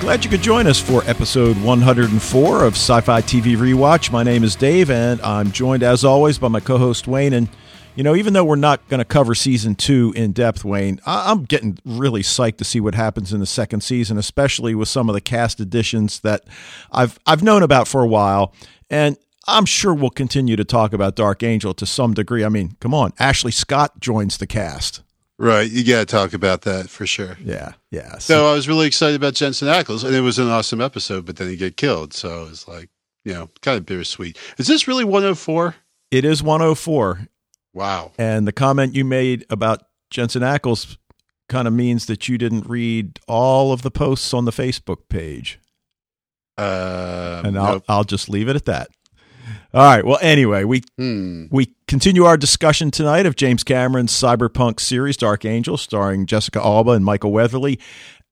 Glad you could join us for episode 104 of Sci Fi TV Rewatch. My name is Dave, and I'm joined, as always, by my co host Wayne. And, you know, even though we're not going to cover season two in depth, Wayne, I- I'm getting really psyched to see what happens in the second season, especially with some of the cast additions that I've, I've known about for a while. And I'm sure we'll continue to talk about Dark Angel to some degree. I mean, come on, Ashley Scott joins the cast. Right, you got to talk about that for sure. Yeah, yeah. So I was really excited about Jensen Ackles, and it was an awesome episode. But then he get killed, so it's like you know, kind of bittersweet. Is this really 104? it is 104. Wow. And the comment you made about Jensen Ackles kind of means that you didn't read all of the posts on the Facebook page. Um, And I'll, nope. I'll just leave it at that. All right. Well, anyway, we Hmm. we continue our discussion tonight of James Cameron's cyberpunk series Dark Angel, starring Jessica Alba and Michael Weatherly,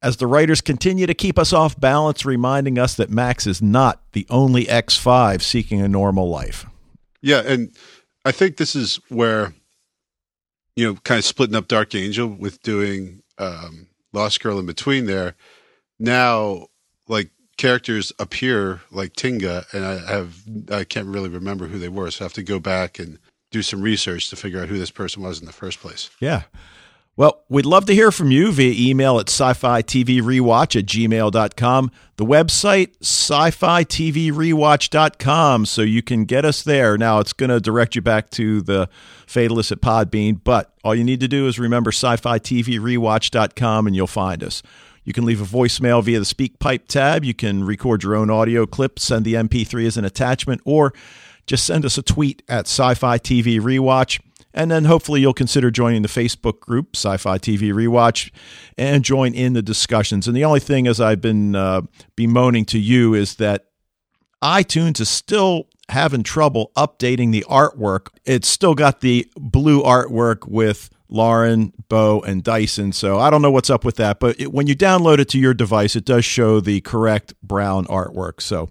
as the writers continue to keep us off balance, reminding us that Max is not the only X5 seeking a normal life. Yeah, and I think this is where you know, kind of splitting up Dark Angel with doing um, Lost Girl in between there. Now, like characters appear like Tinga, and I have I can't really remember who they were, so I have to go back and do some research to figure out who this person was in the first place. Yeah. Well, we'd love to hear from you via email at sci fi TV rewatch at gmail.com. The website, sci fi TV rewatch.com, so you can get us there. Now, it's going to direct you back to the Fatalist at Podbean, but all you need to do is remember sci fi TV rewatch.com and you'll find us. You can leave a voicemail via the SpeakPipe tab. You can record your own audio clip, send the MP3 as an attachment, or just send us a tweet at Sci Fi TV Rewatch. And then hopefully you'll consider joining the Facebook group, Sci Fi TV Rewatch, and join in the discussions. And the only thing, as I've been uh, bemoaning to you, is that iTunes is still having trouble updating the artwork. It's still got the blue artwork with Lauren, Bo, and Dyson. So I don't know what's up with that. But it, when you download it to your device, it does show the correct brown artwork. So,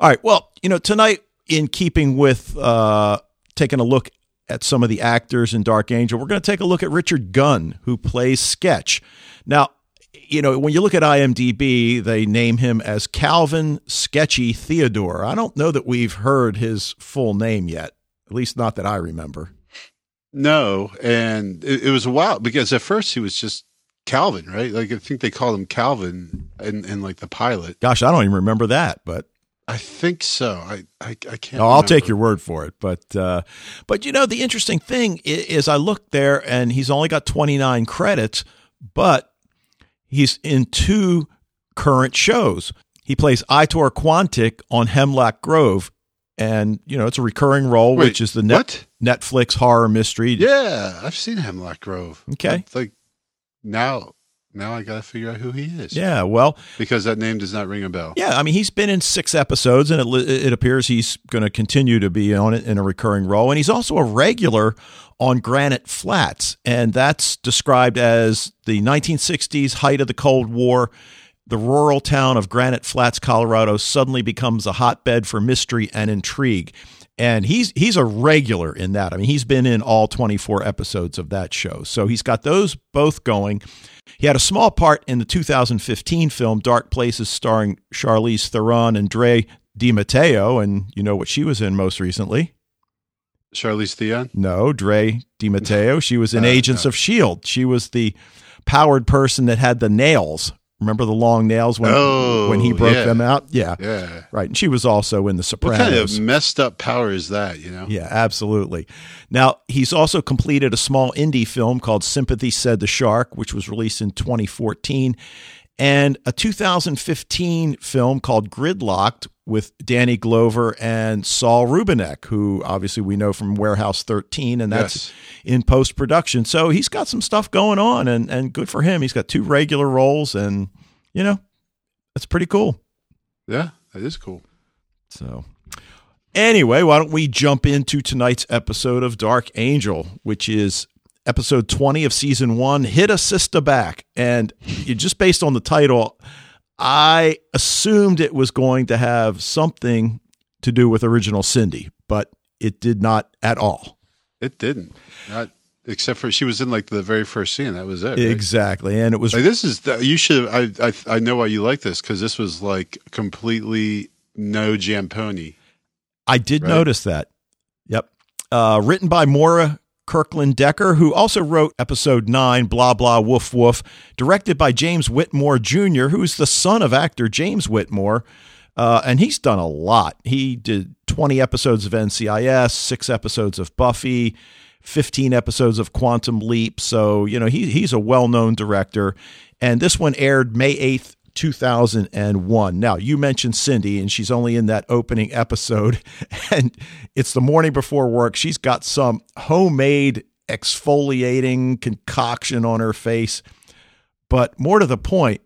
all right. Well, you know, tonight, in keeping with uh, taking a look at some of the actors in Dark Angel, we're going to take a look at Richard Gunn, who plays Sketch. Now, you know, when you look at IMDb, they name him as Calvin Sketchy Theodore. I don't know that we've heard his full name yet, at least not that I remember. No, and it, it was a while because at first he was just Calvin, right? Like I think they called him Calvin in, in like the pilot. Gosh, I don't even remember that, but I think so. I I, I can't. No, I'll take your word for it. But uh, but you know the interesting thing is, is I looked there and he's only got 29 credits, but he's in two current shows. He plays Itor Quantic on Hemlock Grove, and you know it's a recurring role, Wait, which is the net, what? Netflix horror mystery. Yeah, I've seen Hemlock Grove. Okay. Like now, now I got to figure out who he is. Yeah, well, because that name does not ring a bell. Yeah, I mean, he's been in six episodes, and it, it appears he's going to continue to be on it in a recurring role. And he's also a regular on Granite Flats, and that's described as the 1960s height of the Cold War. The rural town of Granite Flats, Colorado, suddenly becomes a hotbed for mystery and intrigue. And he's he's a regular in that. I mean, he's been in all 24 episodes of that show. So he's got those both going. He had a small part in the 2015 film Dark Places starring Charlize Theron and Dre DiMatteo, and you know what she was in most recently? Charlize Theron. No, Dre DiMatteo. She was in Uh, Agents no. of S.H.I.E.L.D. She was the powered person that had the nails. Remember the long nails when, Oh, when he oh, broke yeah. them out? Yeah. Yeah. Right. And she was also in The Sopranos. What kind of messed up power is that? You know. Yeah, absolutely. Now, he's also completed a small indie film called Sympathy Said the Shark, which was released in 2014, and a 2015 film called Gridlocked with Danny Glover and Saul Rubinek, who obviously we know from Warehouse 13, and that's Yes. in post production. So he's got some stuff going on, and, and good for him. He's got two regular roles, and, you know, that's pretty cool. Yeah, that is cool. So, anyway, why don't we jump into tonight's episode of Dark Angel, which is episode 20 of season one Hit a Sister Back. And just based on the title, I assumed it was going to have something to do with original Cindy, but it did not at all. It didn't. Not except for she was in like the very first scene. That was it. right? Exactly, and it was Like this is the, you should. I I I know why you like this because this was like completely no Jam Pony. I did Right. notice that. Yep. Uh, written by Maura Kirkland Dekker, who also wrote episode nine, Blah Blah Woof Woof, directed by James Whitmore Jr., who's the son of actor James Whitmore. Uh, and he's done a lot. He did 20 episodes of NCIS, six episodes of Buffy, 15 episodes of Quantum Leap. So, you know, he, he's a well known director. And this one aired May 8th, 2001. Now, you mentioned Cindy, and she's only in that opening episode. And it's the morning before work. She's got some homemade exfoliating concoction on her face. But more to the point,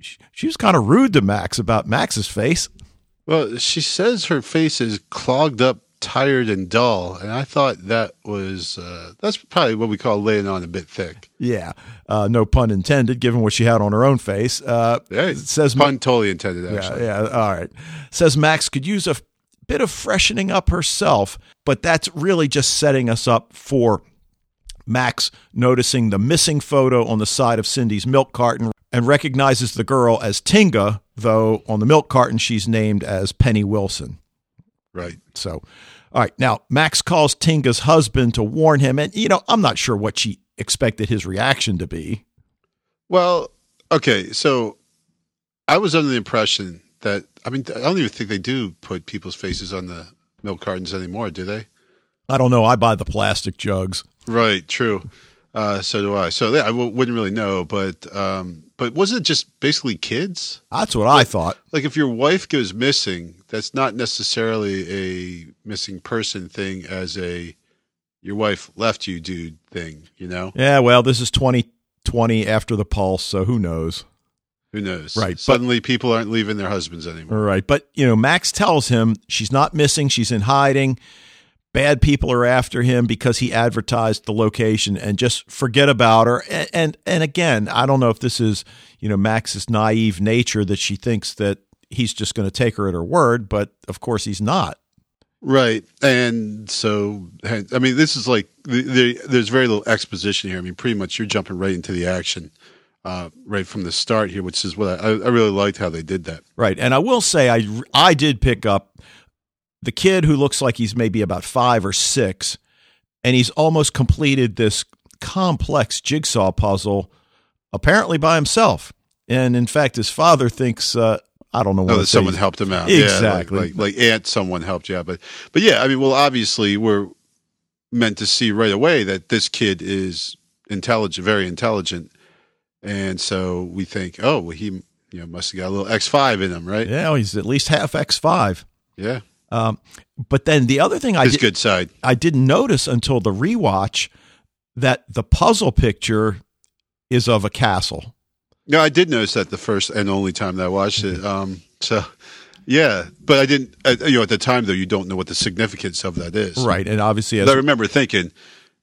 she was kind of rude to Max about Max's face. Well, she says her face is clogged up, tired, and dull, and I thought that was uh, that's probably what we call laying on a bit thick. Yeah, uh, no pun intended, given what she had on her own face. Uh, says pun totally intended. Yeah, yeah. All right. Says Max could use a f- bit of freshening up herself, but that's really just setting us up for Max noticing the missing photo on the side of Cindy's milk carton and recognizes the girl as Tinga, though on the milk carton she's named as Penny Wilson. right. So, all right. Now, Max calls Tinga's husband to warn him. And, you know, I'm not sure what she expected his reaction to be. Well, okay, so I was under the impression that I mean I don't even think they do put people's faces on the milk cartons anymore, do they? I don't know. I buy the plastic jugs. Right. True. Uh, so do I. So yeah, I w- wouldn't really know, but um, but was it just basically kids? That's what I thought. Like if your wife goes missing, that's not necessarily a missing person thing, as a your wife left you, dude thing. You know, Yeah, well, this is 2020 after the pulse, so who knows? who knows? Right, but- Suddenly, people aren't leaving their husbands anymore. All right. But, you know, Max tells him she's not missing, she's in hiding. Bad people are after him because he advertised the location and just forget about her. And, and and again, I don't know if this is, you know, Max's naive nature that she thinks that he's just going to take her at her word, but of course he's not. Right. And so, I mean, this is like, the, the, there's very little exposition here. I mean, pretty much you're jumping right into the action uh, right from the start here, which is what I, I really liked how they did that. Right. And I will say I I did pick up the kid who looks like he's maybe about 5 or 6 and he's almost completed this complex jigsaw puzzle apparently by himself. And in fact his father thinks uh I don't know what Oh, that someone helped him out. Exactly. Yeah, like, like, like aunt, someone helped you out. But, but yeah, I mean, well, obviously we're meant to see right away that this kid is intelligent, very intelligent. And so we think, oh, well, he, you know, must have got a little X5 in him, right? Yeah, he's at least half X5. Yeah. Um, but then the other thing I His did, good side. I didn't notice until the rewatch that the puzzle picture is of a castle. No, I did notice that the first and only time that I watched it. Um, so, yeah, but I didn't. Uh, you know, at the time though, you don't know what the significance of that is. Right. And obviously I remember thinking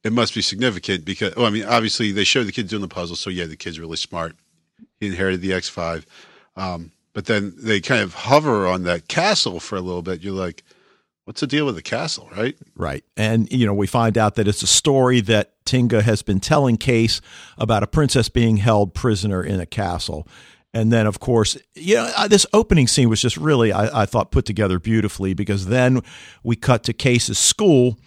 it must be significant because, well, I mean, obviously they show the kid doing the puzzle, so yeah, the kid's really smart. He inherited the X five, um, but then they kind of hover on that castle for a little bit. You're like, what's the deal with the castle, right? Right. And, you know, we find out that it's a story that Tinga has been telling Case about a princess being held prisoner in a castle. And then, of course, you know, uh, this opening scene was just really, I, I thought, put together beautifully because then we cut to Case's school.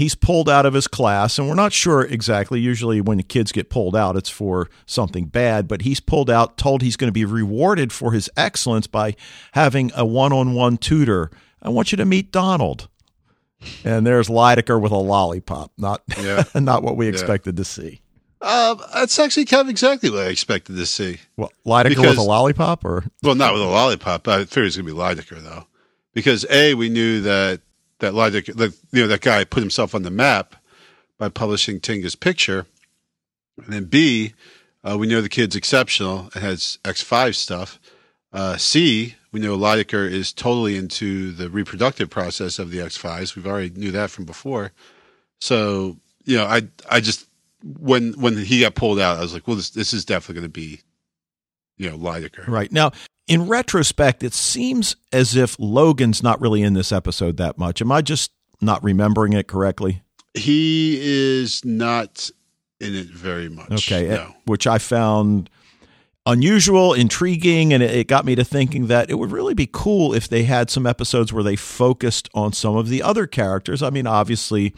He's pulled out of his class, and we're not sure exactly. Usually, when kids get pulled out, it's for something bad, but he's pulled out, told he's going to be rewarded for his excellence by having a one on one tutor. I want you to meet Donald. And there's Lydecker with a lollipop. Not Yeah. not what we expected to see. Um, that's actually kind of exactly what I expected to see. Well, Lydecker with a lollipop, or Well, not with a lollipop. I figured it was going to be Lydecker though, because a we knew that that that you know, that guy put himself on the map by publishing Tinga's picture, and then b uh, we know the kid's exceptional and has X five stuff. Uh, C we know Lydecker is totally into the reproductive process of the X fives. We've already knew that from before. So you know, I I just when when he got pulled out, I was like, well, this this is definitely going to be you know Lydecker. right now. In retrospect, it seems as if Logan's not really in this episode that much. Am I just not remembering it correctly? He is not in it very much. Okay, eh, no. which I found unusual, intriguing, and it, it got me to thinking that it would really be cool if they had some episodes where they focused on some of the other characters. I mean, obviously,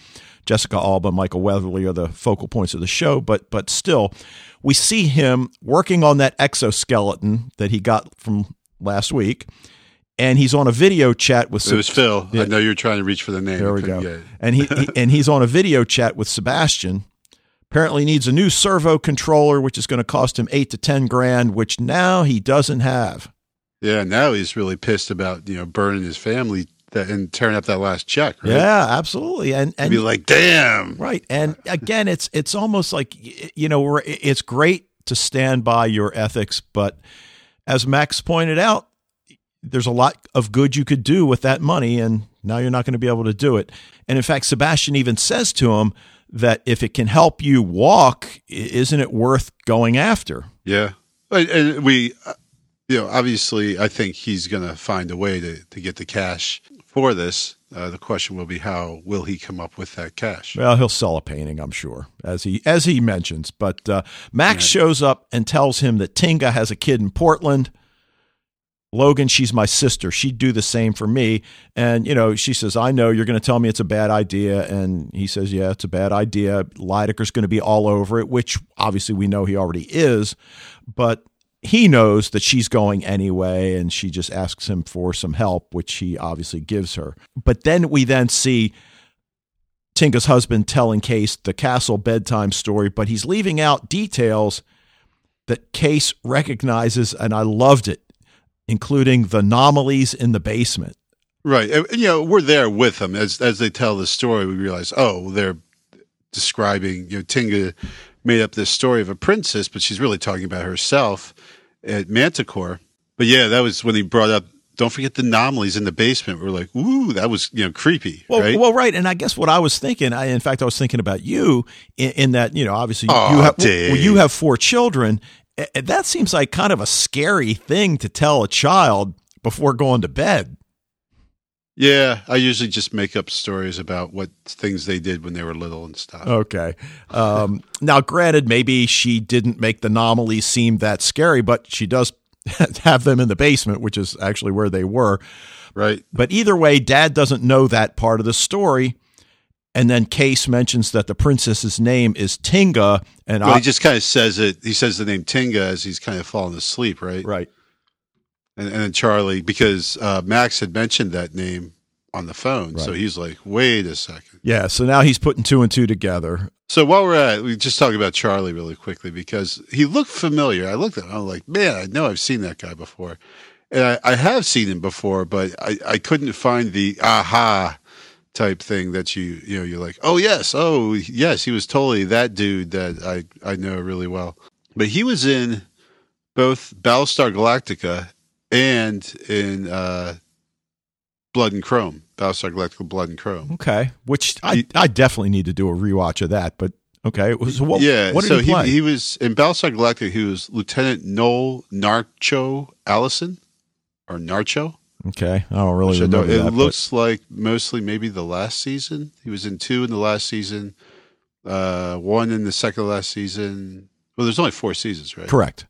Jessica Alba, Michael Weatherly are the focal points of the show, but but still, we see him working on that exoskeleton that he got from last week. And he's on a video chat with. It was Phil. Yeah. I know you're trying to reach for the name. There we go. And he, he and he's on a video chat with Sebastian. Apparently needs a new servo controller, which is going to cost him eight to ten grand, which now he doesn't have. Yeah, now he's really pissed about you know burning his family that, and tearing up that last check. Right? Yeah, absolutely. And and be like, damn. right. And again, it's it's almost like you know, we're, it's great to stand by your ethics, but as Max pointed out, there's a lot of good you could do with that money, and now you're not going to be able to do it. And in fact, Sebastian even says to him that if it can help you walk, isn't it worth going after? Yeah, and, and we, uh, you know, obviously, I think he's going to find a way to to get the cash for this. Uh, the question will be how will he come up with that cash? Well, he'll sell a painting, I'm sure, as he as he mentions. But uh, Max shows up and tells him that Tinga has a kid in Portland. Logan, she's my sister. She'd do the same for me. And, you know, she says, I know you're going to tell me it's a bad idea. And he says, Yeah, it's a bad idea. Lydecker's going to be all over it, which obviously we know he already is. But he knows that she's going anyway. And she just asks him for some help, which he obviously gives her. But then we then see Tinga's husband telling Case the castle bedtime story, but he's leaving out details that Case recognizes, and I loved it, including the anomalies in the basement. Right. And, you know, we're there with them as as they tell the story. We realize, oh, they're describing. You know, Tinga made up this story of a princess, but she's really talking about herself at Manticore. But yeah, that was when he brought up. Don't forget the anomalies in the basement. We're like, ooh, that was you know creepy, Well, right? well, right, and I guess what I was thinking, I, in fact, I was thinking about you in, in that you know, obviously Aw, you have well, you have four children. That seems like kind of a scary thing to tell a child before going to bed. Yeah, I usually just make up stories about what things they did when they were little and stuff. Okay. Um, now, granted, maybe she didn't make the anomalies seem that scary, but she does have them in the basement, which is actually where they were. Right. But either way, Dad doesn't know that part of the story. And then Case mentions that the princess's name is Tinga, and Well, I he just kind of says it. He says the name Tinga as he's kind of falling asleep, right? right. And, and then Charlie, because uh, Max had mentioned that name on the phone, so he's like, "Wait a second. Yeah. So now he's putting two and two together. So while we're at, it, we just talk about Charlie really quickly because he looked familiar. I looked at him, I'm like, "Man, I know I've seen that guy before," and I, I have seen him before, but I, I couldn't find the aha type thing that you you know you're like, "Oh yes, oh yes, he was totally that dude that I I know really well." But he was in both Battlestar Galactica and in uh, Blood and Chrome, Battlestar Galactica Blood and Chrome. Okay. Which I, I definitely need to do a rewatch of that. But okay. So what, yeah, What did so he he, he was in Battlestar Galactica. He was Lieutenant Noel Narcho Allison or Narcho. okay. I don't really which I remember it that. but- looks like mostly maybe the last season. He was in two in the last season, uh, one in the second last season. Well, there's only four seasons, right? correct.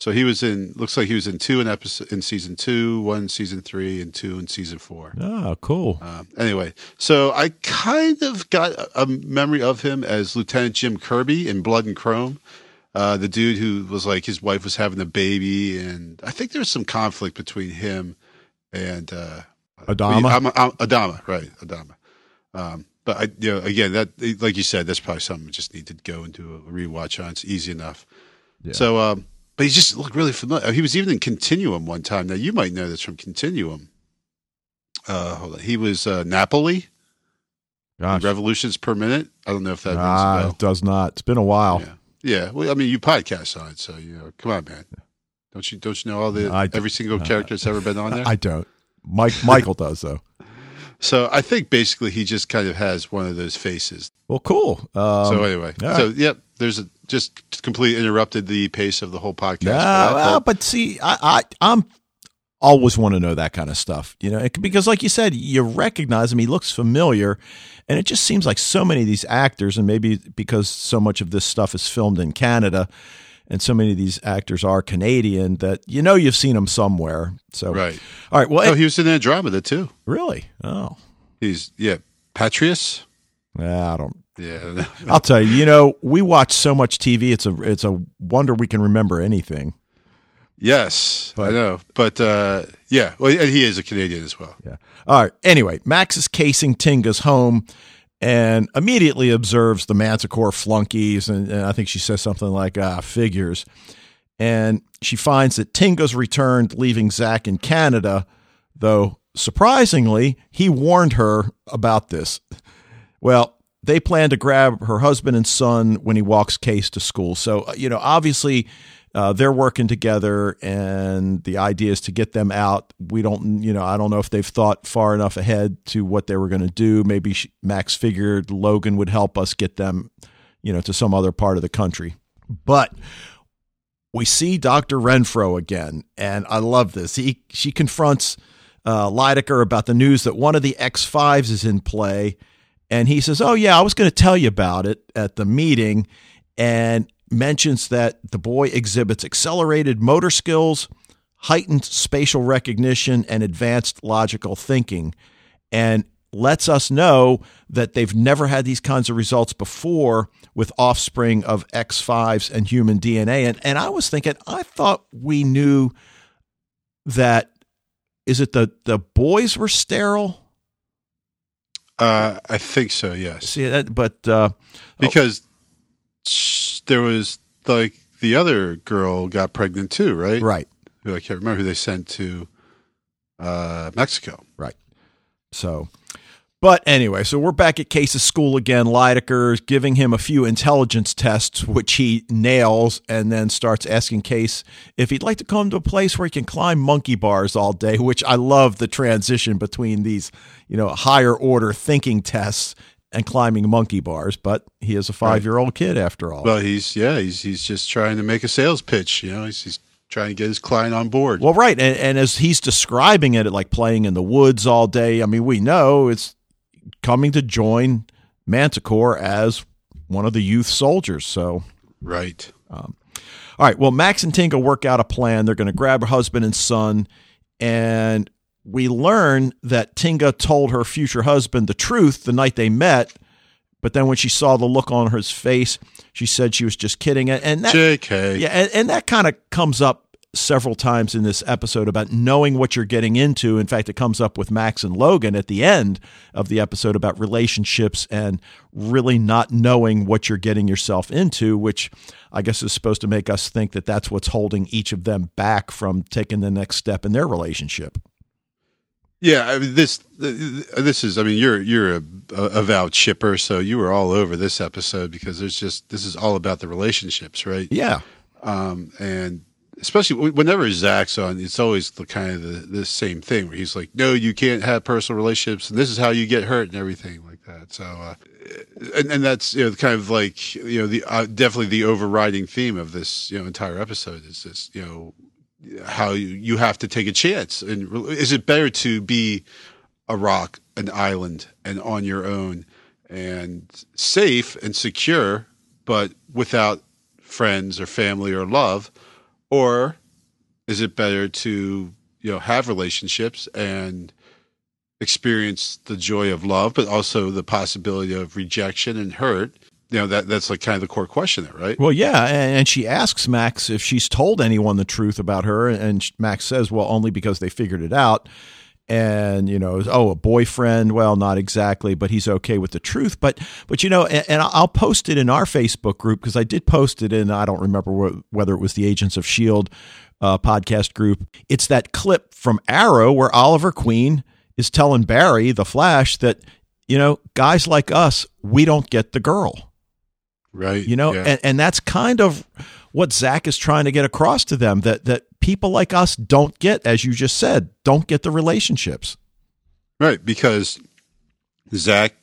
So he was in. Looks like he was in two in episode in season two, one season three, and two in season four. Oh, cool. Um, anyway, so I kind of got a- a memory of him as Lieutenant Jim Kirby in Blood and Chrome, uh, the dude who was like his wife was having a baby, and I think there was some conflict between him and uh, Adama? I'm, I'm, Adama, right? Adama. Um, but I, you know, again, that like you said, that's probably something we just need to go and do a rewatch on. It's easy enough. Yeah. So, um, but he just looked really familiar. He was even in Continuum one time. Now you might know this from Continuum. Uh, hold on. He was uh, Napoli, Gosh. revolutions per minute. I don't know if that Ah, it does not. It's been a while. Yeah, yeah. Well, I mean, you podcast on it, so you know. Come on, man. Don't you don't you know all the I every single character that's ever been on there? I don't. Mike Michael does though. so I think basically he just kind of has one of those faces. Well, cool. Um, so anyway, all so yep. There's a just completely interrupted the pace of the whole podcast. yeah, for that, well, but- but see, I, I I'm always want to know that kind of stuff, you know, it, because like you said, you recognize him, he looks familiar, and it just seems like so many of these actors, and maybe because so much of this stuff is filmed in Canada, and so many of these actors are Canadian that you know you've seen them somewhere. So Right. all right, well, Oh, he was in Andromeda too. really, oh, He's yeah, Patrius. yeah, I don't. Yeah, I'll tell you, you know, we watch so much TV. It's a it's a wonder we can remember anything. yes, But- I know. But uh, yeah, well, and he is a Canadian as well. Yeah. All right. Anyway, Max is casing Tinga's home and immediately observes the Manticore flunkies. And, and I think she says something like, ah, figures. And she finds that Tinga's returned, leaving Zach in Canada, though surprisingly, he warned her about this. Well, they plan to grab her husband and son when he walks Case to school. So, uh, you know, obviously uh, they're working together and the idea is to get them out. We don't, you know, I don't know if they've thought far enough ahead to what they were going to do. Maybe she, Max figured Logan would help us get them, you know, to some other part of the country. But we see Dr. Renfro again, and I love this. He she confronts uh, about the news that one of the X5s is in play, and he says, "Oh yeah, I was going to tell you about it at the meeting," and mentions that the boy exhibits accelerated motor skills, heightened spatial recognition, and advanced logical thinking, and lets us know that they've never had these kinds of results before with offspring of X5s and human DNA. And and I was thinking, I thought we knew that is it the the boys were sterile? Uh, I think so. Yes, See that, but uh, because sh- there was like the other girl got pregnant too, right? right, Who I can't remember who they sent to uh, Mexico. right. So, but anyway, so we're back at Case's school again. Lydecker's giving him a few intelligence tests, which he nails, and then starts asking Case if he'd like to come to a place where he can climb monkey bars all day. Which I love the transition between these, you know, higher order thinking tests and climbing monkey bars. But he is a five year old kid after all. Well, he's yeah, he's he's just trying to make a sales pitch. You know, he's, he's trying to get his client on board. Well, right, and, and as he's describing it, like playing in the woods all day. I mean, we know it's coming to join Manticore as one of the youth soldiers. So, right. Um, all right. Well, Max and Tinga work out a plan. They're going to grab her husband and son, and we learn that Tinga told her future husband the truth the night they met. But then when she saw the look on his face, she said she was just kidding. And- And that, J.K. yeah, and, and that kind of comes up several times in this episode about knowing what you're getting into. In fact, it comes up with Max and Logan at the end of the episode about relationships and really not knowing what you're getting yourself into, which I guess is supposed to make us think that that's what's holding each of them back from taking the next step in their relationship. Yeah, I mean, this this is. I mean, you're you're a, a avowed shipper, so you were all over this episode because there's just this is all about the relationships, right? Yeah. Um, and especially whenever Zach's on, it's always the kind of the, the same thing where he's like, "No, you can't have personal relationships, and this is how you get hurt and everything like that." So, uh, and and that's you know kind of like you know the uh, definitely the overriding theme of this you know entire episode is this you know how you, you have to take a chance and is it better to be a rock an island and on your own and safe and secure but without friends or family or love or is it better to you know have relationships and experience the joy of love but also the possibility of rejection and hurt you know that that's like kind of the core question there right Well, yeah, and, she asks Max if she's told anyone the truth about her, and Max says, "Well, only because they figured it out." And you know, oh, a boyfriend? Well, not exactly, but he's okay with the truth. But but you know, and, and I'll post it in our Facebook group because I did post it in. I don't remember wh- whether it was the Agents of Shield uh, podcast group. It's that clip from Arrow where Oliver Queen is telling Barry, the Flash, that you know, guys like us, we don't get the girl right you know Yeah. and, and that's kind of what zach is trying to get across to them that that people like us don't get as you just said don't get the relationships Right, because Zach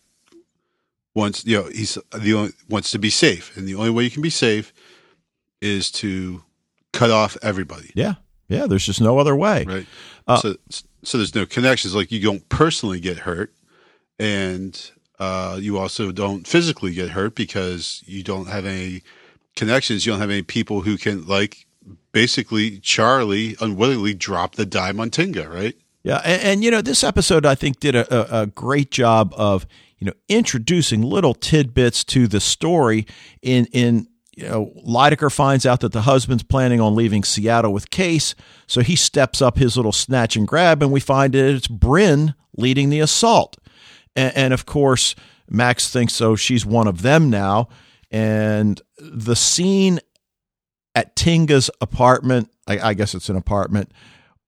wants you know he's the only wants to be safe, and the only way you can be safe is to cut off everybody. yeah yeah there's just no other way Right. Uh, so, so there's no connections. Like you don't personally get hurt, and uh, you also don't physically get hurt because you don't have any connections. You don't have any people who can like basically Charlie unwillingly dropped the dime on Tinga, right? Yeah, and, and, you know this episode I think did a, a, great job of you know introducing little tidbits to the story. In in you know Lydecker finds out that the husband's planning on leaving Seattle with Case, so he steps up his little snatch and grab, and we find that it's Brin leading the assault, and, and of course Max thinks so. She's one of them now, and the scene at Tinga's apartment, I, I guess it's an apartment,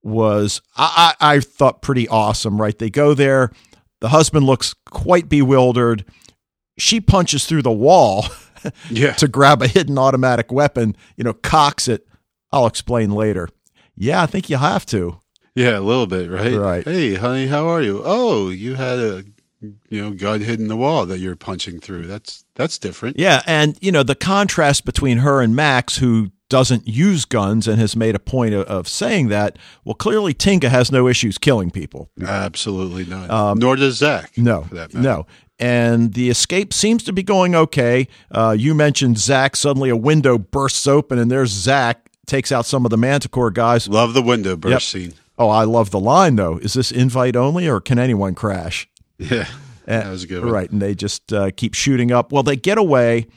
was I, I, I thought pretty awesome, right? They go there, the husband looks quite bewildered. She punches through the wall Yeah. to grab a hidden automatic weapon, you know, cocks it. I'll explain later. Yeah, I think you have to. Yeah, a little bit, right? Right. Hey, honey, how are you? Oh, you had a you know gun hidden in the wall that you're punching through. That's that's different. Yeah, and you know the contrast between her and Max, who doesn't use guns and has made a point of, of saying that. Well, clearly Tinga has no issues killing people. Absolutely not. Nor does Zach. Um, No, for that matter. no. And the escape seems to be going okay. Uh, you mentioned Zach. Suddenly, a window bursts open, and there's Zach. Takes out some of the Manticore guys. Love the window burst Yep. scene. Oh, I love the line though. Is this invite only, or can anyone crash? Yeah, And- that was a good one. Right, and they just uh, keep shooting up. Well, they get away,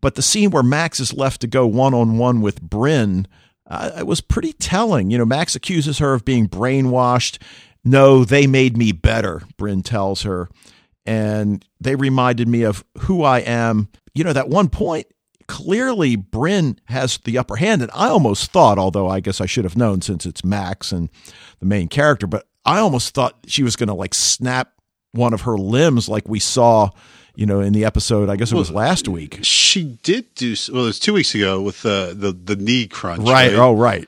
but the scene where Max is left to go one on one with Brin, uh, it was pretty telling. You know, Max accuses her of being brainwashed. No, they made me better, Brin tells her. And they reminded me of who I am. You know, that one point, clearly Brin has the upper hand. And I almost thought, although I guess I should have known since it's Max and the main character, but I almost thought she was going to like snap one of her limbs like we saw, you know, in the episode, I guess it was last week. She did do well. It was two weeks ago with the the, the knee crunch, Right. Oh, right.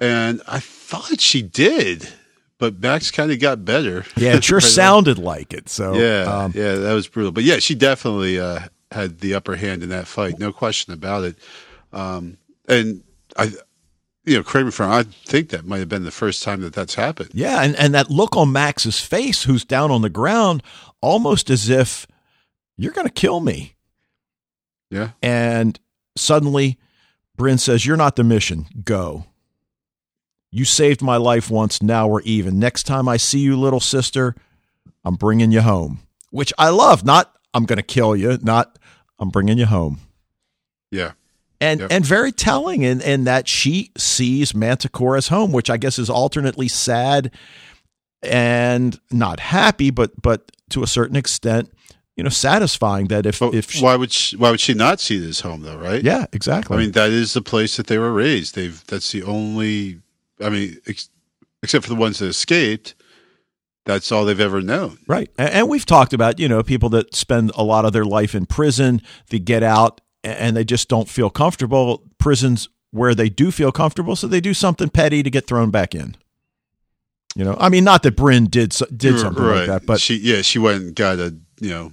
And I thought she did, but Max kind of got better. Yeah, it sure Right sounded like it. So, Yeah, um, yeah, that was brutal. But yeah, she definitely uh, had the upper hand in that fight, no question about it. Um, and I, you know, Kramer from I think that might have been the first time that that's happened. yeah. And, and that look on Max's face, who's down on the ground, almost as if you're going to kill me. Yeah, And suddenly, Brin says, You're not the mission. Go. You saved my life once. Now we're even. Next time I see you, little sister, I'm bringing you home, which I love. Not, I'm going to kill you, not, I'm bringing you home. yeah, And, Yep. and very telling in, in that she sees Manticore as home, which I guess is alternately sad and not happy, but but to a certain extent, you know, satisfying that if but if she, why would she, why would she not see this home though? Right? yeah, exactly. I mean, that is the place that they were raised. They've that's the only. I mean, ex- except for the ones that escaped, that's all they've ever known. Right. And we've talked about, you know, people that spend a lot of their life in prison, they get out and they just don't feel comfortable. Prisons where they do feel comfortable, so they do something petty to get thrown back in. You know, I mean, not that Brin did did something like that, but she yeah she went and got a you know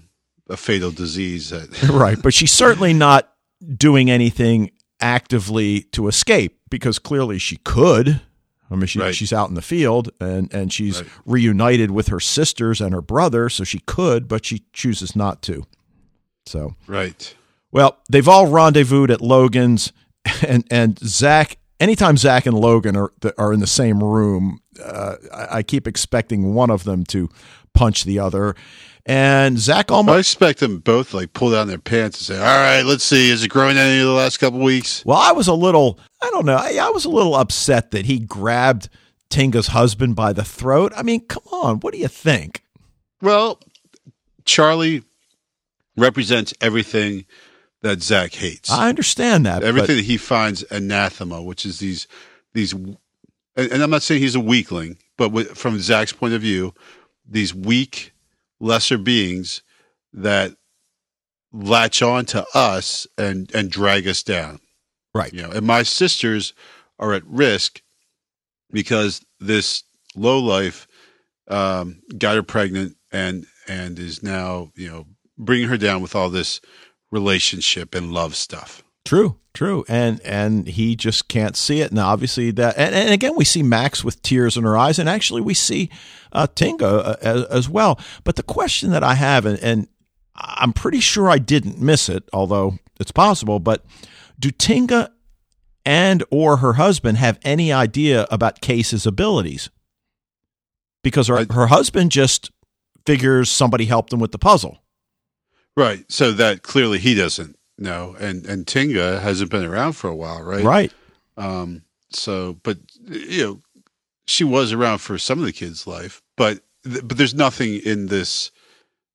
a fatal disease right. But she's certainly not doing anything actively to escape because clearly she could. I mean, she, Right. she's out in the field and, and she's Right. reunited with her sisters and her brother, so she could, but she chooses not to. So, right. well, they've all rendezvoused at Logan's, and and Zach. Anytime Zach and Logan are are in the same room, uh, I, I keep expecting one of them to punch the other, and Zach almost. I expect them both to, like pull down their pants and say, "All right, let's see, is it growing any of the last couple weeks?" Well, I was a little, I don't know, I, I was a little upset that he grabbed Tinga's husband by the throat. I mean, come on, what do you think? Well, Charlie represents everything that Zach hates. I understand that. everything that he finds anathema, which is these these, and, and I'm not saying he's a weakling, but with, from Zach's point of view, these weak, lesser beings that latch on to us and and drag us down. Right. You know, and my sisters are at risk because this low life um, got her pregnant and and is now you know bringing her down with all this relationship and love stuff. True, true, and and he just can't see it. And obviously that, and, and again, we see Max with tears in her eyes, and actually we see uh, Tinga uh, as, as, well. But the question that I have, and, and I'm pretty sure I didn't miss it, although it's possible. But do Tinga and or her husband have any idea about Case's abilities? Because her, her husband just figures somebody helped him with the puzzle. Right. So that clearly he doesn't know, and and Tinga hasn't been around for a while, right? Right. Um. So, but you know, she was around for some of the kids' life, but but there's nothing in this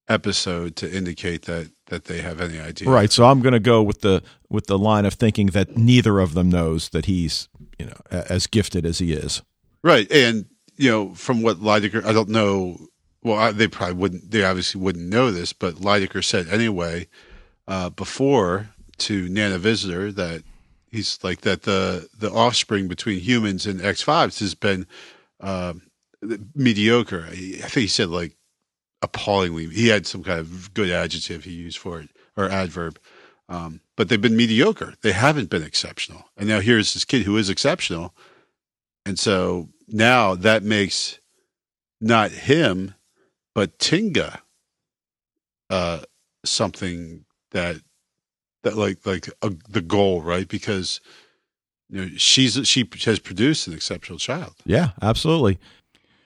episode to indicate that that they have any idea. Right. So I'm going to go with the with the line of thinking that neither of them knows that he's you know as gifted as he is. Right. And you know, from what Lydecker, I don't know. Well, I, they probably wouldn't. They obviously wouldn't know this, but Lydecker said anyway uh, before to Nana Visitor that he's like that the the offspring between humans and X fives has been uh, mediocre. I think he said like appallingly. He had some kind of good adjective he used for it or adverb. Um, but they've been mediocre. They haven't been exceptional. And now here's this kid who is exceptional. And so now that makes not him, but Tinga uh, something that that like like a, the goal, right? Because you know she's she has produced an exceptional child. Yeah, absolutely.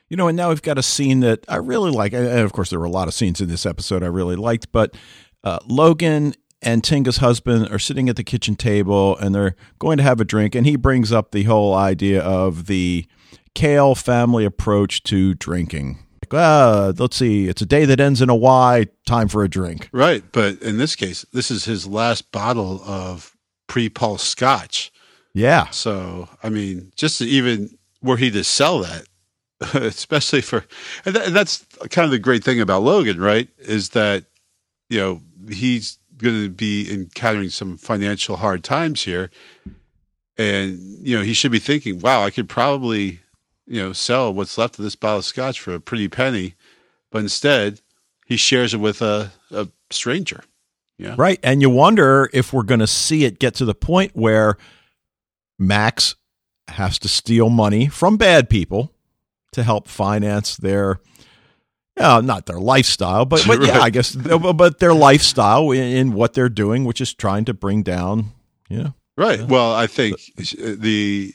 You know, and now we've got a scene that I really like. And of course, there were a lot of scenes in this episode I really liked, but uh, Logan and Tinga's husband are sitting at the kitchen table and they're going to have a drink. And he brings up the whole idea of the Cale family approach to drinking. Like, uh, let's see, it's a day that ends in a Y, time for a drink. Right. But in this case, this is his last bottle of pre pulse scotch. Yeah. So, I mean, just to even were he to sell that, especially for, and, that, and that's kind of the great thing about Logan, right? Is that, you know, he's going to be encountering some financial hard times here. And, you know, he should be thinking, wow, I could probably, you know, sell what's left of this bottle of scotch for a pretty penny. But instead, he shares it with a, a stranger. Yeah. Right. And you wonder if we're going to see it get to the point where Max has to steal money from bad people to help finance their yeah, not their lifestyle, but, but yeah, I guess, but their lifestyle in, in, what they're doing, which is trying to bring down, yeah, right. Well, I think uh, the,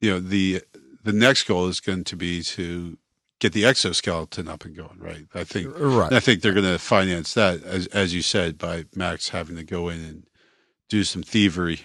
you know, the the next goal is going to be to get the exoskeleton up and going. Right. I think. Uh, right. I think they're going to finance that, as as you said, by Max having to go in and do some thievery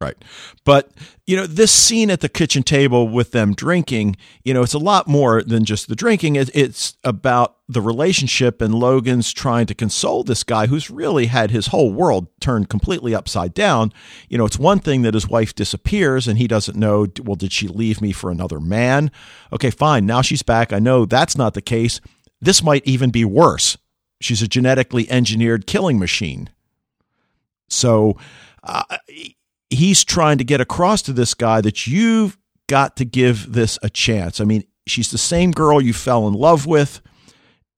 Right. But, you know, this scene at the kitchen table with them drinking, you know, it's a lot more than just the drinking. It's about the relationship, and Logan's trying to console this guy who's really had his whole world turned completely upside down. You know, it's one thing that his wife disappears and he doesn't know, well, did she leave me for another man? Okay, fine. Now she's back. I know that's not the case. This might even be worse. She's a genetically engineered killing machine. So, uh, he's trying to get across to this guy that you've got to give this a chance. I mean, she's the same girl you fell in love with.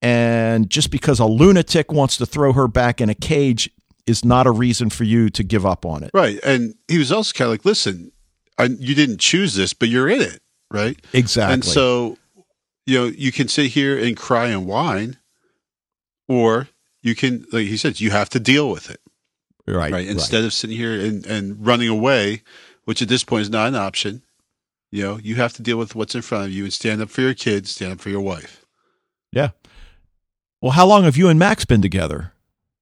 And just because a lunatic wants to throw her back in a cage is not a reason for you to give up on it. Right. And he was also kind of like, listen, I, you didn't choose this, but you're in it. Right. Exactly. And so, you know, you can sit here and cry and whine, or you can, like he said, you have to deal with it. Right. Right. Instead right. of sitting here and, and running away, which at this point is not an option, you know, you have to deal with what's in front of you and stand up for your kids, stand up for your wife. Yeah. Well, how long have you and Max been together?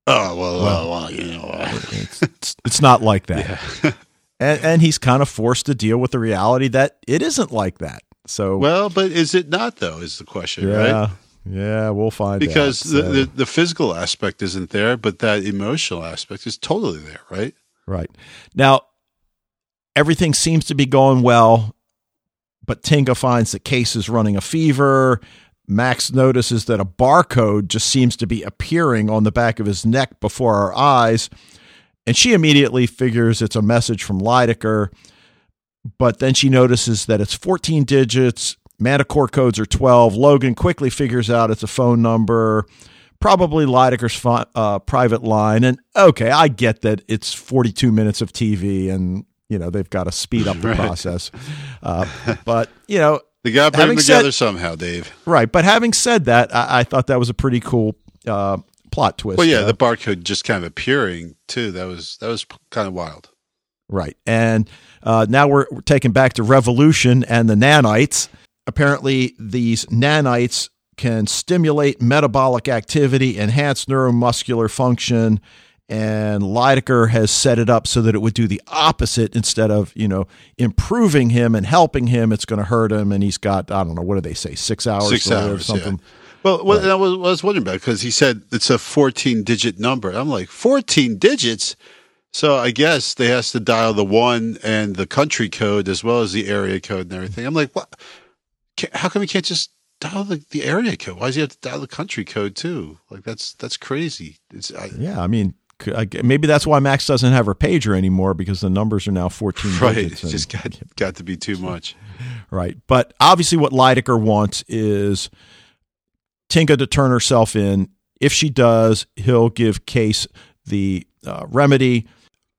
Oh, well, well, well you know, uh, it's, it's, it's, not like that. Yeah. and, and he's kind of forced to deal with the reality that it isn't like that. So, well, but is it not though? Is the question, yeah, right? Yeah, we'll find because the, the, the physical aspect isn't there, but that emotional aspect is totally there, right? Right now, everything seems to be going well, but Tinga finds that Case is running a fever. Max notices that a barcode just seems to be appearing on the back of his neck before our eyes, and she immediately figures it's a message from Lydecker. But then she notices that it's 14 digits Manticore codes are 12. Logan quickly figures out it's a phone number. probably Lydecker's fi- uh, private line. And okay, I get that it's 42 minutes of TV and, you know, they've got to speed up the Right. process. Uh, but, you know, They got to put them together said- somehow, Dave. right. But having said that, I, I thought that was a pretty cool uh, plot twist. Well, yeah, the barcode just kind of appearing too. That was that was kind of wild. Right. And uh, now we're, we're taken back to Revolution and the nanites. Apparently, these nanites can stimulate metabolic activity, enhance neuromuscular function, and Lydecker has set it up so that it would do the opposite instead of, you know, improving him and helping him, it's going to hurt him. And he's got, I don't know, what do they say, six hours Six hours, something. yeah. Well, what I was, I was wondering about because he said it's a 14 digit number. I'm like 14 digits. So I guess they has to dial the one and the country code as well as the area code and everything. I'm like, what? How come you can't just dial the, the area code? Why does he have to dial the country code too? Like that's that's crazy. It's I, Yeah. I mean, c- I g- maybe that's why Max doesn't have her pager anymore because the numbers are now 14 right. digits. It's just got got to be too much. Right. But obviously, what Lydecker wants is Tinga to turn herself in. If she does, he'll give Case the uh, remedy.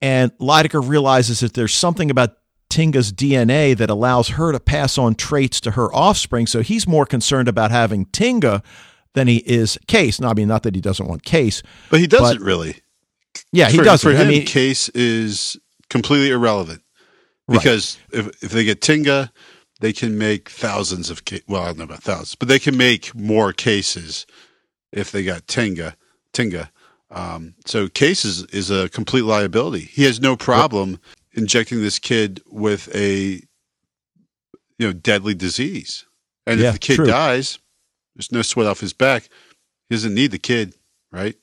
And Lydecker realizes that there's something about Tinga's DNA that allows her to pass on traits to her offspring. So he's more concerned about having Tinga than he is Case. No, I mean, not that he doesn't want Case. But he doesn't really. Yeah, he for, doesn't. For him, I mean, case is completely irrelevant Right. because if if they get Tinga, they can make thousands of ca- well, I don't know about thousands, but they can make more cases if they got Tinga. Tinga. Um, so case is, is a complete liability. He has no problem injecting this kid with a you know deadly disease, and Yeah, if the kid true. dies, there's no sweat off his back. He doesn't need the kid, right?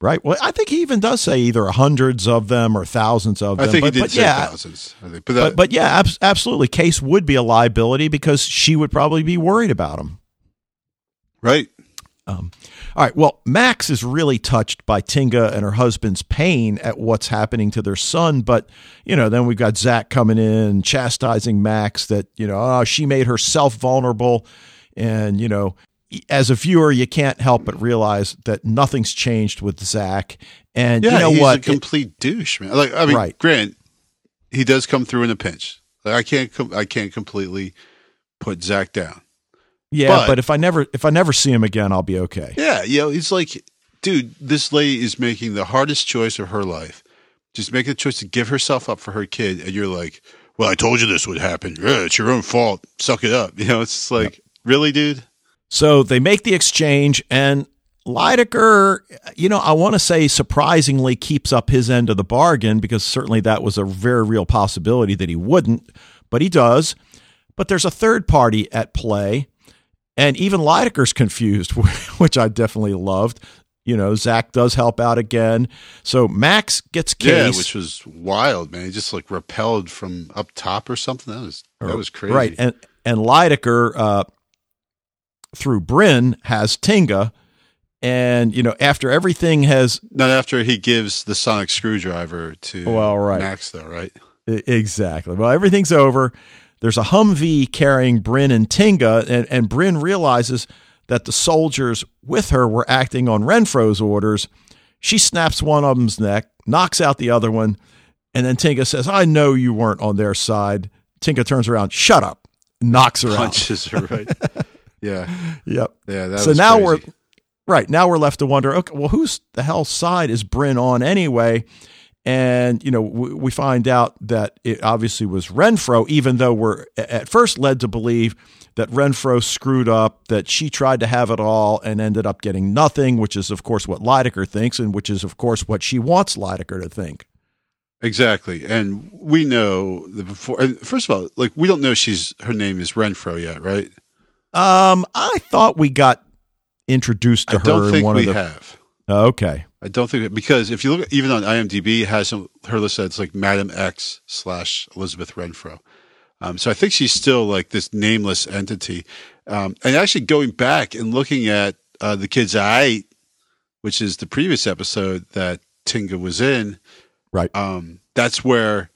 right. Well, I think he even does say either hundreds of them or thousands of them. I think but, he did but say yeah, thousands. I think, but, that, but but yeah, abs- absolutely. Case would be a liability because she would probably be worried about him. right. Um, all right. Well, Max is really touched by Tinga and her husband's pain at what's happening to their son. But, you know, then we've got Zach coming in chastising Max that, you know, oh, she made herself vulnerable. And, you know, as a viewer, you can't help but realize that nothing's changed with Zach. And Yeah, you know he's what? a complete douche, man. Like I mean, Right. Grant, he does come through in a pinch. Like I can't, com- I can't completely put Zach down. Yeah, but- but if I never if I never see him again, I'll be okay. Yeah, you know, he's like, dude, this lady is making the hardest choice of her life. Just making the choice to give herself up for her kid, and you're like, well, I told you this would happen. Yeah, it's your own fault. Suck it up. You know, it's like, really, dude. So they make the exchange, and Lydecker, you know, I want to say surprisingly keeps up his end of the bargain because certainly that was a very real possibility that he wouldn't, but he does. But there's a third party at play, and even Lydecker's confused, which I definitely loved. You know, Zach does help out again. So Max gets Yeah, case. which was wild, man. He just like repelled from up top or something. That was that was crazy. Right. And and Lydecker uh through Brin has Tinga. And, you know, after everything has Not after he gives the sonic screwdriver to Well, right. Max, though, right? exactly. Well, everything's over. There's a Humvee carrying Brin and Tinga, and, and Brin realizes that the soldiers with her were acting on Renfro's orders. She snaps one of them's neck, knocks out the other one, and then Tinga says, I know you weren't on their side. Tinga turns around, shut up, knocks her out. Punches her right. yeah, Yep. yeah. That so now crazy. we're right now we're left to wonder okay well whose the hell side is brin on anyway and you know we, we find out that it obviously was renfro even though we're at first led to believe that renfro screwed up that she tried to have it all and ended up getting nothing which is of course what Lydecker thinks and which is of course what she wants Lydecker to think exactly, and we know the before. First of all, like we don't know she's her name is Renfro yet, right? um i thought we got introduced to I her don't in think one we the have. okay I don't think because if you look at, even on IMDb, it has some, her list that's like Madam X slash Elizabeth Renfro. Um, so I think she's still like this nameless entity. Um, and actually going back and looking at uh, the kids I ate, which is the previous episode that Tinga was in, right um, that's where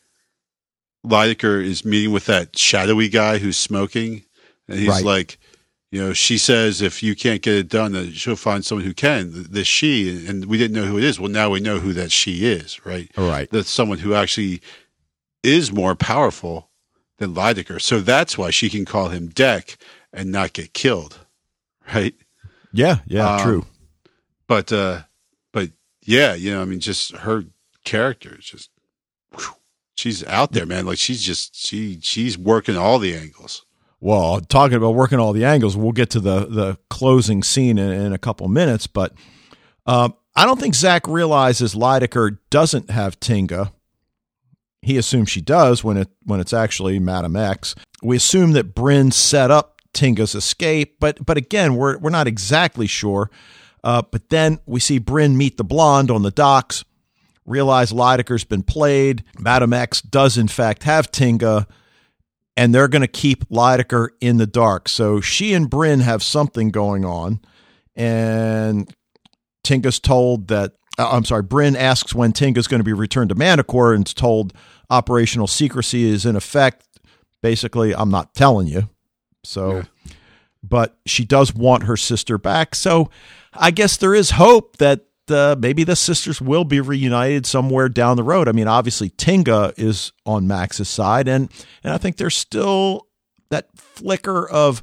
Lydecker is meeting with that shadowy guy who's smoking, and he's Right. like, you know, she says if you can't get it done, that she'll find someone who can. This she, and we didn't know who it is. Well, now we know who that she is, right? Right. That's someone who actually is more powerful than Lydecker. So that's why she can call him Deck and not get killed, right? Yeah, yeah, Um, true. But uh but yeah, you know, I mean, just her character is just whew, she's out there, man. Like she's just she she's working all the angles. Well, talking about working all the angles, we'll get to the the closing scene in, in a couple minutes, but um, I don't think Zach realizes Lydecker doesn't have Tinga. He assumes she does when it when it's actually Madam X. We assume that Brin set up Tinga's escape, but but again, we're we're not exactly sure. Uh, but then we see Brin meet the blonde on the docks, realize Lydecker's been played. Madam X does in fact have Tinga and they're going to keep Lydecker in the dark. So she and Brin have something going on, and Tinga's told that. Uh, I'm sorry, Brin asks when Tinga's going to be returned to Manticore and is told operational secrecy is in effect. Basically, I'm not telling you. So, Yeah. but she does want her sister back. So, I guess there is hope that uh, maybe the sisters will be reunited somewhere down the road. I mean, obviously Tinga is on Max's side, and and I think there's still that flicker of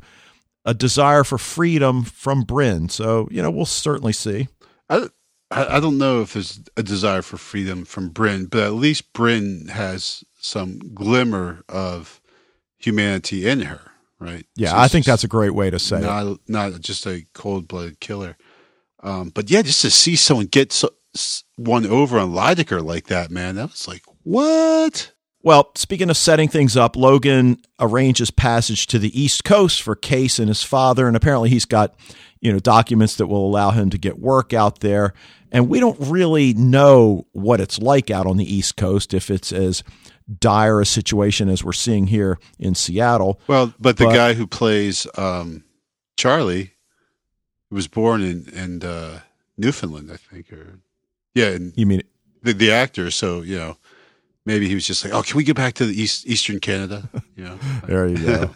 a desire for freedom from Brin. So you know, we'll certainly see. I, I don't know if there's a desire for freedom from Brin, but at least Brin has some glimmer of humanity in her, right? Yeah, She's I think that's a great way to say it. not not just a cold blooded killer. Um, but yeah, just to see someone get so, one over on Lydecker like that, man, that was like what? Well, speaking of setting things up, Logan arranges passage to the East Coast for Case and his father, and apparently he's got, you know, documents that will allow him to get work out there. And we don't really know what it's like out on the East Coast, if it's as dire a situation as we're seeing here in Seattle. Well, but the But- guy who plays um, Charlie was born in in uh, Newfoundland, I think, or yeah, and You mean the the actor. So you know, maybe he was just like, oh, can we get back to the east Eastern Canada? You know, There you go.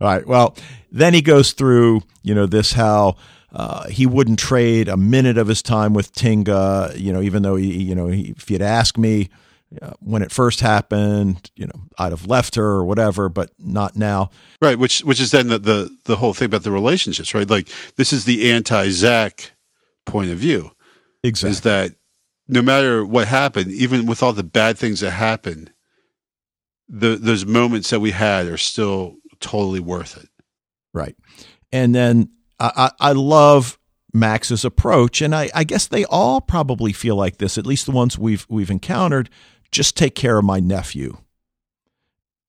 All right. Well, then he goes through, you know, this how uh, he wouldn't trade a minute of his time with Tinga, you know, even though he, you know, he, if you'd asked me uh, when it first happened, you know, I'd have left her or whatever, but not now. right? Which which is then the, the the whole thing about the relationships, right? Like this is the anti Zach point of view. Exactly. is that no matter what happened, even with all the bad things that happened, the those moments that we had are still totally worth it. Right. And then I, I, I love Max's approach, and I, I guess they all probably feel like this, at least the ones we've we've encountered. Just take care of my nephew.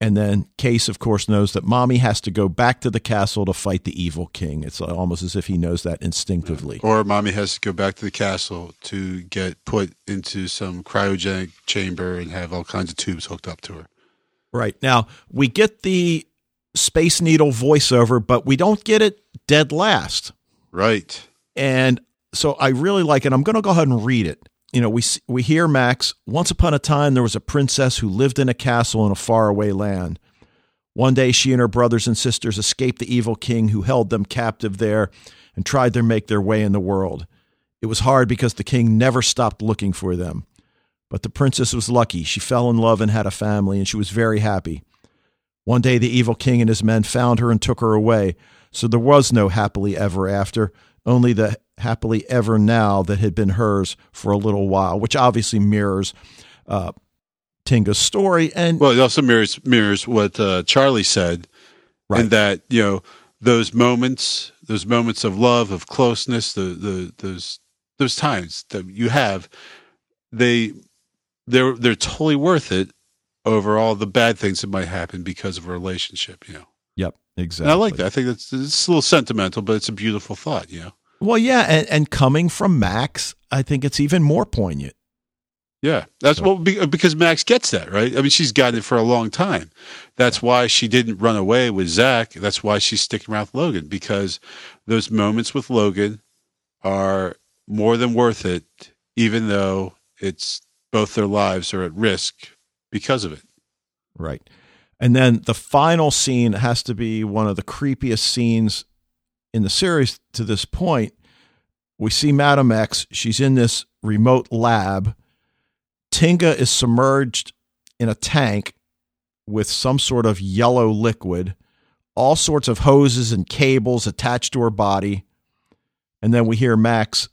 And then Case, of course, knows that mommy has to go back to the castle to fight the evil king. It's almost as if he knows that instinctively. Or mommy has to go back to the castle to get put into some cryogenic chamber and have all kinds of tubes hooked up to her. Right. Now, we get the Space Needle voiceover, but we don't get it dead last. Right. And so I really like it. I'm going to go ahead and read it. You know, we we hear Max. Once upon a time, there was a princess who lived in a castle in a faraway land. One day, she and her brothers and sisters escaped the evil king who held them captive there and tried to make their way in the world. It was hard because the king never stopped looking for them. But the princess was lucky. She fell in love and had a family, and she was very happy. One day, the evil king and his men found her and took her away. So there was no happily ever after, only the happily ever now that had been hers for a little while, which obviously mirrors uh, Tinga's story. And Well, it also mirrors mirrors what uh, Charlie said, Right. and that you know those moments, those moments of love, of closeness, the the those those times that you have, they they're they're totally worth it over all the bad things that might happen because of a relationship. You know, yep, and exactly. I like that. I think that's it's a little sentimental, but it's a beautiful thought. You know. Well, yeah, and, and coming from Max, I think it's even more poignant. Yeah, that's So- well because Max gets that right. I mean, she's gotten it for a long time. That's why she didn't run away with Zach. That's why she's sticking around with Logan because those moments with Logan are more than worth it, even though it's both their lives are at risk because of it. Right. And then the final scene has to be one of the creepiest scenes in the series to this point, we see Madam X. She's in this remote lab. Tinga is submerged in a tank with some sort of yellow liquid, all sorts of hoses and cables attached to her body. And then we hear Max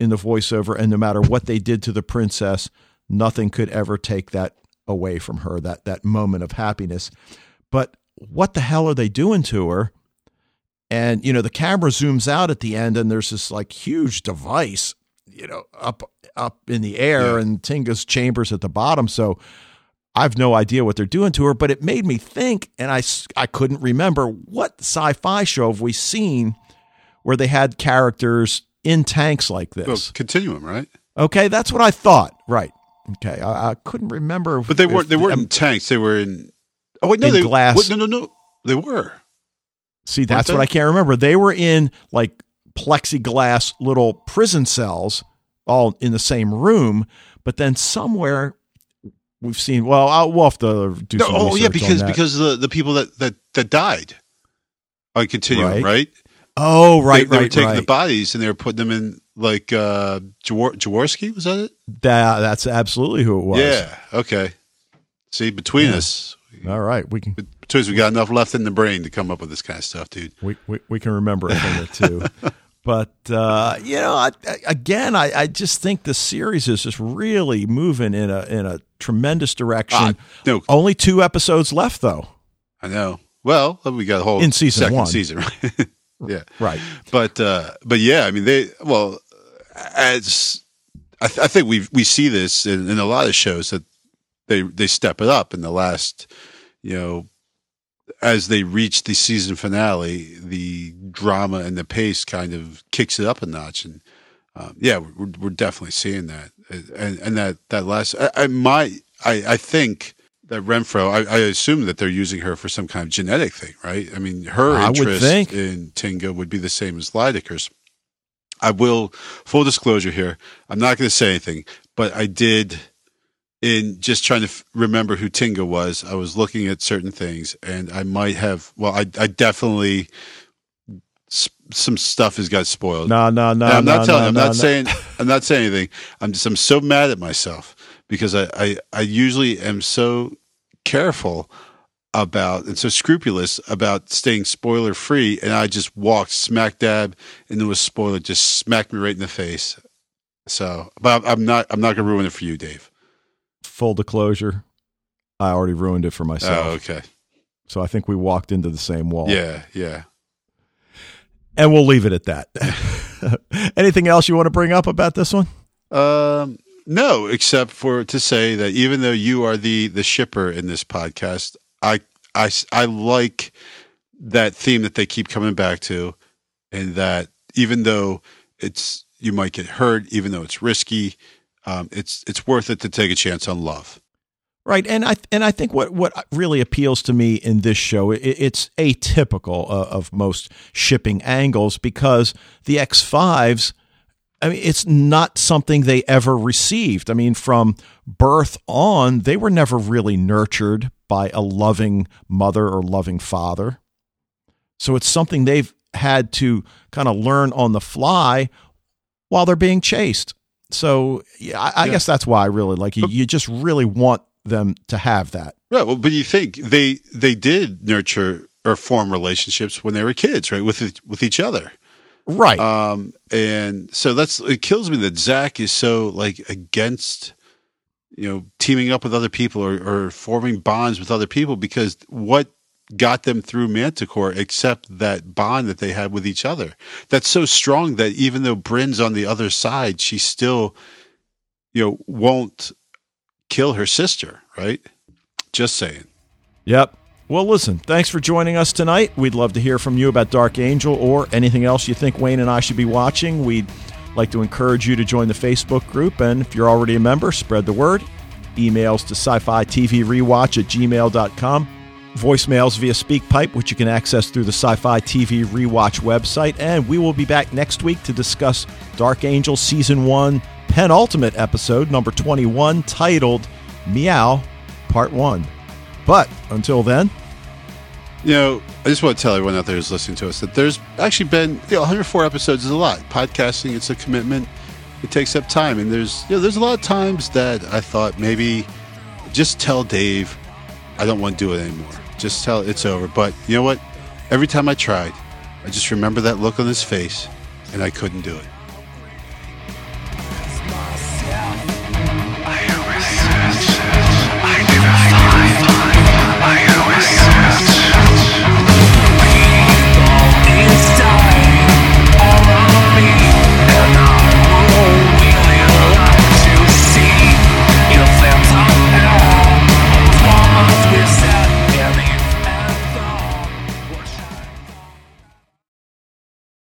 in the voiceover, and no matter what they did to the princess, nothing could ever take that away from her, that, that moment of happiness. But what the hell are they doing to her? And, you know, the camera zooms out at the end, and there's this like huge device, you know, up up in the air, Yeah. and Tinga's chambers at the bottom. So I have no idea what they're doing to her, but it made me think, and I, I couldn't remember what sci fi show have we seen where they had characters in tanks like Well, this. continuum, right? Okay, that's what I thought. Right. Okay, I, I couldn't remember. But they weren't. They weren't in tanks. They were in. Oh wait, no, In they glass. what- no, no, no. They were. See, that's what I can't remember. They were in like plexiglass little prison cells, all in the same room. But then somewhere we've seen. Well, I'll, we'll have to do No, oh yeah, because because the the people that that that died on continuum, Right. right? oh right, they, they were taking right. the bodies and they were putting them in like uh Jawor- Jaworski. Was that it? That, that's absolutely who it was. Yeah. Okay. See, between Yeah. us, All right, we can us, we got enough left in the brain to come up with this kind of stuff, dude. we, we, we can remember a thing or two. But uh, you know, I, I, again, I, I just think the series is just really moving in a in a tremendous direction. Ah, no, Only two episodes left, though. I know. Well, we got a whole In season second one. season, right? yeah. Right. but uh, but yeah, I mean they well as I, th- I think we we see this in, in a lot of shows that they they step it up in the last you know as they reach the season finale, the drama and the pace kind of kicks it up a notch, and um, yeah, we're we're definitely seeing that, and and that that last I, I my I I think. That Renfro, I, I assume that they're using her for some kind of genetic thing, right? I mean, her I interest in Tinga would be the same as Lydecker's. I will full disclosure here. I'm not going to say anything, but I did in just trying to f- remember who Tinga was. I was looking at certain things, and I might have. Well, I, I definitely s- some stuff has got spoiled. No, no, no. And I'm not no, telling. no, I'm no, not no. saying. I'm not saying anything. I'm just. I'm so mad at myself because I. I, I usually am so careful about and so scrupulous about staying spoiler free, and I just walked smack dab into a spoiler, just smacked me right in the face. So, but I'm- I'm not. I'm not going to ruin it for you, Dave. Full disclosure, I already ruined it for myself. Oh, okay. So I think we walked into the same wall. Yeah, yeah. And we'll leave it at that. Anything else you want to bring up about this one? Um, no, except for to say that even though you are the the shipper in this podcast, I I I like that theme that they keep coming back to, and that even though it's you might get hurt, even though it's risky, um, it's it's worth it to take a chance on love. Right, and I and I think what what really appeals to me in this show it, it's atypical uh, of most shipping angles because the X fives, I mean, it's not something they ever received. I mean, from birth on, they were never really nurtured by a loving mother or loving father. So it's something they've had to kind of learn on the fly while they're being chased. So yeah, I, I Yeah. guess that's why I really like you. You just really want them to have that. Right. Well, but you think they they did nurture or form relationships when they were kids, right? With each- with each other. Right. Um, and so that's it kills me that Zach is so like against you know teaming up with other people or, or forming bonds with other people because what got them through Manticore except that bond that they had with each other. That's so strong that even though Brin's on the other side, she still you know won't kill her sister, right? Just saying. Yep. Well, listen, thanks for joining us tonight. We'd love to hear from you about Dark Angel or anything else you think Wayne and I should be watching. We'd like to encourage you to join the Facebook group. And if you're already a member, spread the word. Emails to sci fi TV rewatch at gmail.com voicemails via SpeakPipe, which you can access through the Sci Fi TV Rewatch website. And we will be back next week to discuss Dark Angel Season 1, penultimate episode, number 21, titled Meow Part 1. But until then, you know, I just want to tell everyone out there who's listening to us that there's actually been you know, 104 episodes is a lot. Podcasting, it's a commitment. It takes up time, and there's you know, there's a lot of times that I thought maybe just tell Dave I don't want to do it anymore just tell it's over. But you know what? Every time I tried, I just remember that look on his face, and I couldn't do it.